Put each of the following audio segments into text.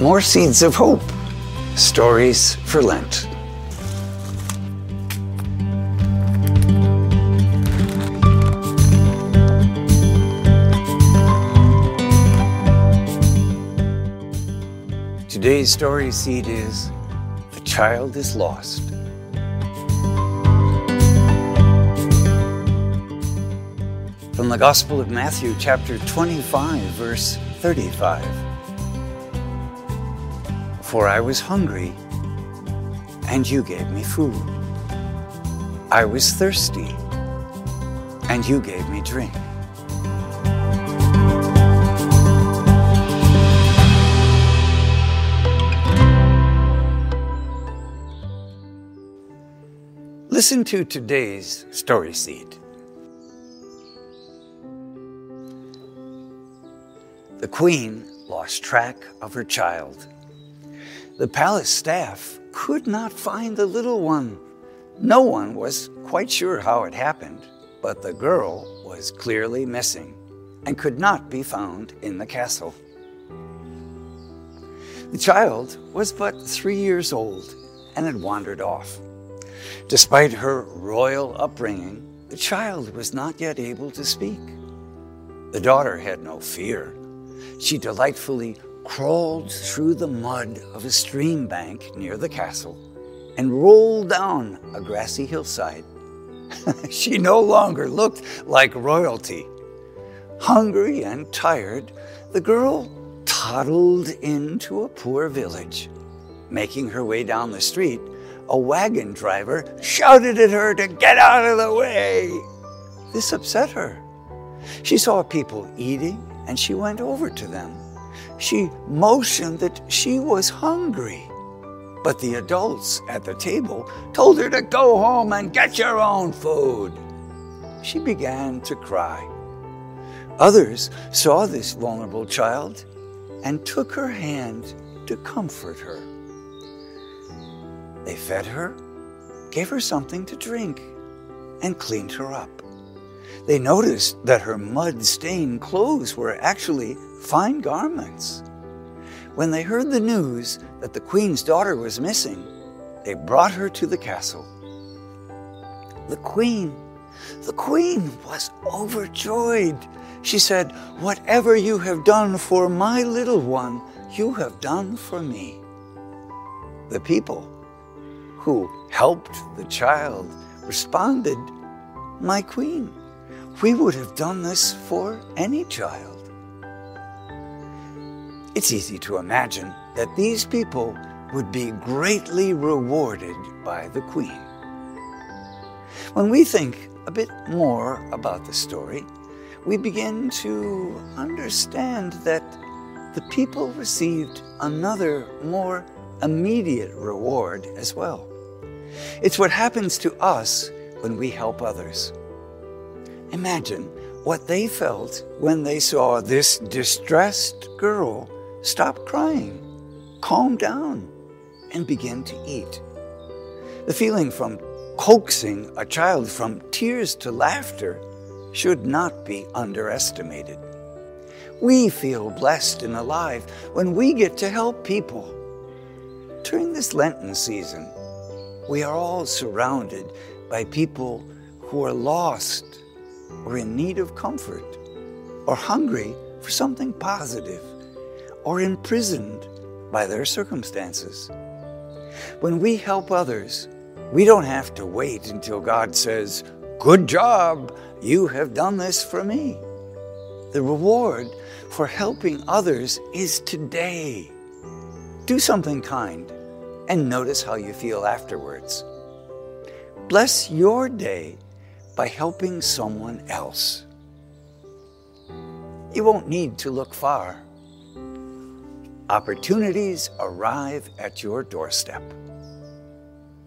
More Seeds of Hope Stories for Lent. Today's story seed is The Child is Lost. From the Gospel of Matthew, chapter 25, verse 35. For I was hungry, and you gave me food. I was thirsty, and you gave me drink. Listen to today's story seed. The queen lost track of her child. The palace staff could not find the little one. No one was quite sure how it happened, but the girl was clearly missing and could not be found in the castle. The child was but three years old and had wandered off. Despite her royal upbringing, the child was not yet able to speak. The daughter had no fear. She delightfully crawled through the mud of a stream bank near the castle and rolled down a grassy hillside. she no longer looked like royalty. Hungry and tired, the girl toddled into a poor village. Making her way down the street, a wagon driver shouted at her to get out of the way. This upset her. She saw people eating and she went over to them. She motioned that she was hungry. But the adults at the table told her to go home and get your own food. She began to cry. Others saw this vulnerable child and took her hand to comfort her. They fed her, gave her something to drink, and cleaned her up. They noticed that her mud stained clothes were actually fine garments. When they heard the news that the queen's daughter was missing, they brought her to the castle. The queen, the queen was overjoyed. She said, Whatever you have done for my little one, you have done for me. The people who helped the child responded, My queen, we would have done this for any child. It's easy to imagine that these people would be greatly rewarded by the queen. When we think a bit more about the story, we begin to understand that the people received another, more immediate reward as well. It's what happens to us when we help others. Imagine what they felt when they saw this distressed girl stop crying, calm down, and begin to eat. The feeling from coaxing a child from tears to laughter should not be underestimated. We feel blessed and alive when we get to help people. During this Lenten season, we are all surrounded by people who are lost or in need of comfort or hungry for something positive or imprisoned by their circumstances. When we help others, we don't have to wait until God says, Good job, you have done this for me. The reward for helping others is today. Do something kind and notice how you feel afterwards. Bless your day by helping someone else. You won't need to look far. Opportunities arrive at your doorstep.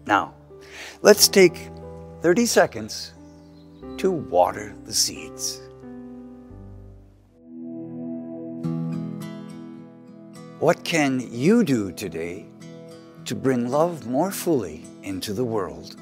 Now, let's take 30 seconds to water the seeds. What can you do today to bring love more fully into the world?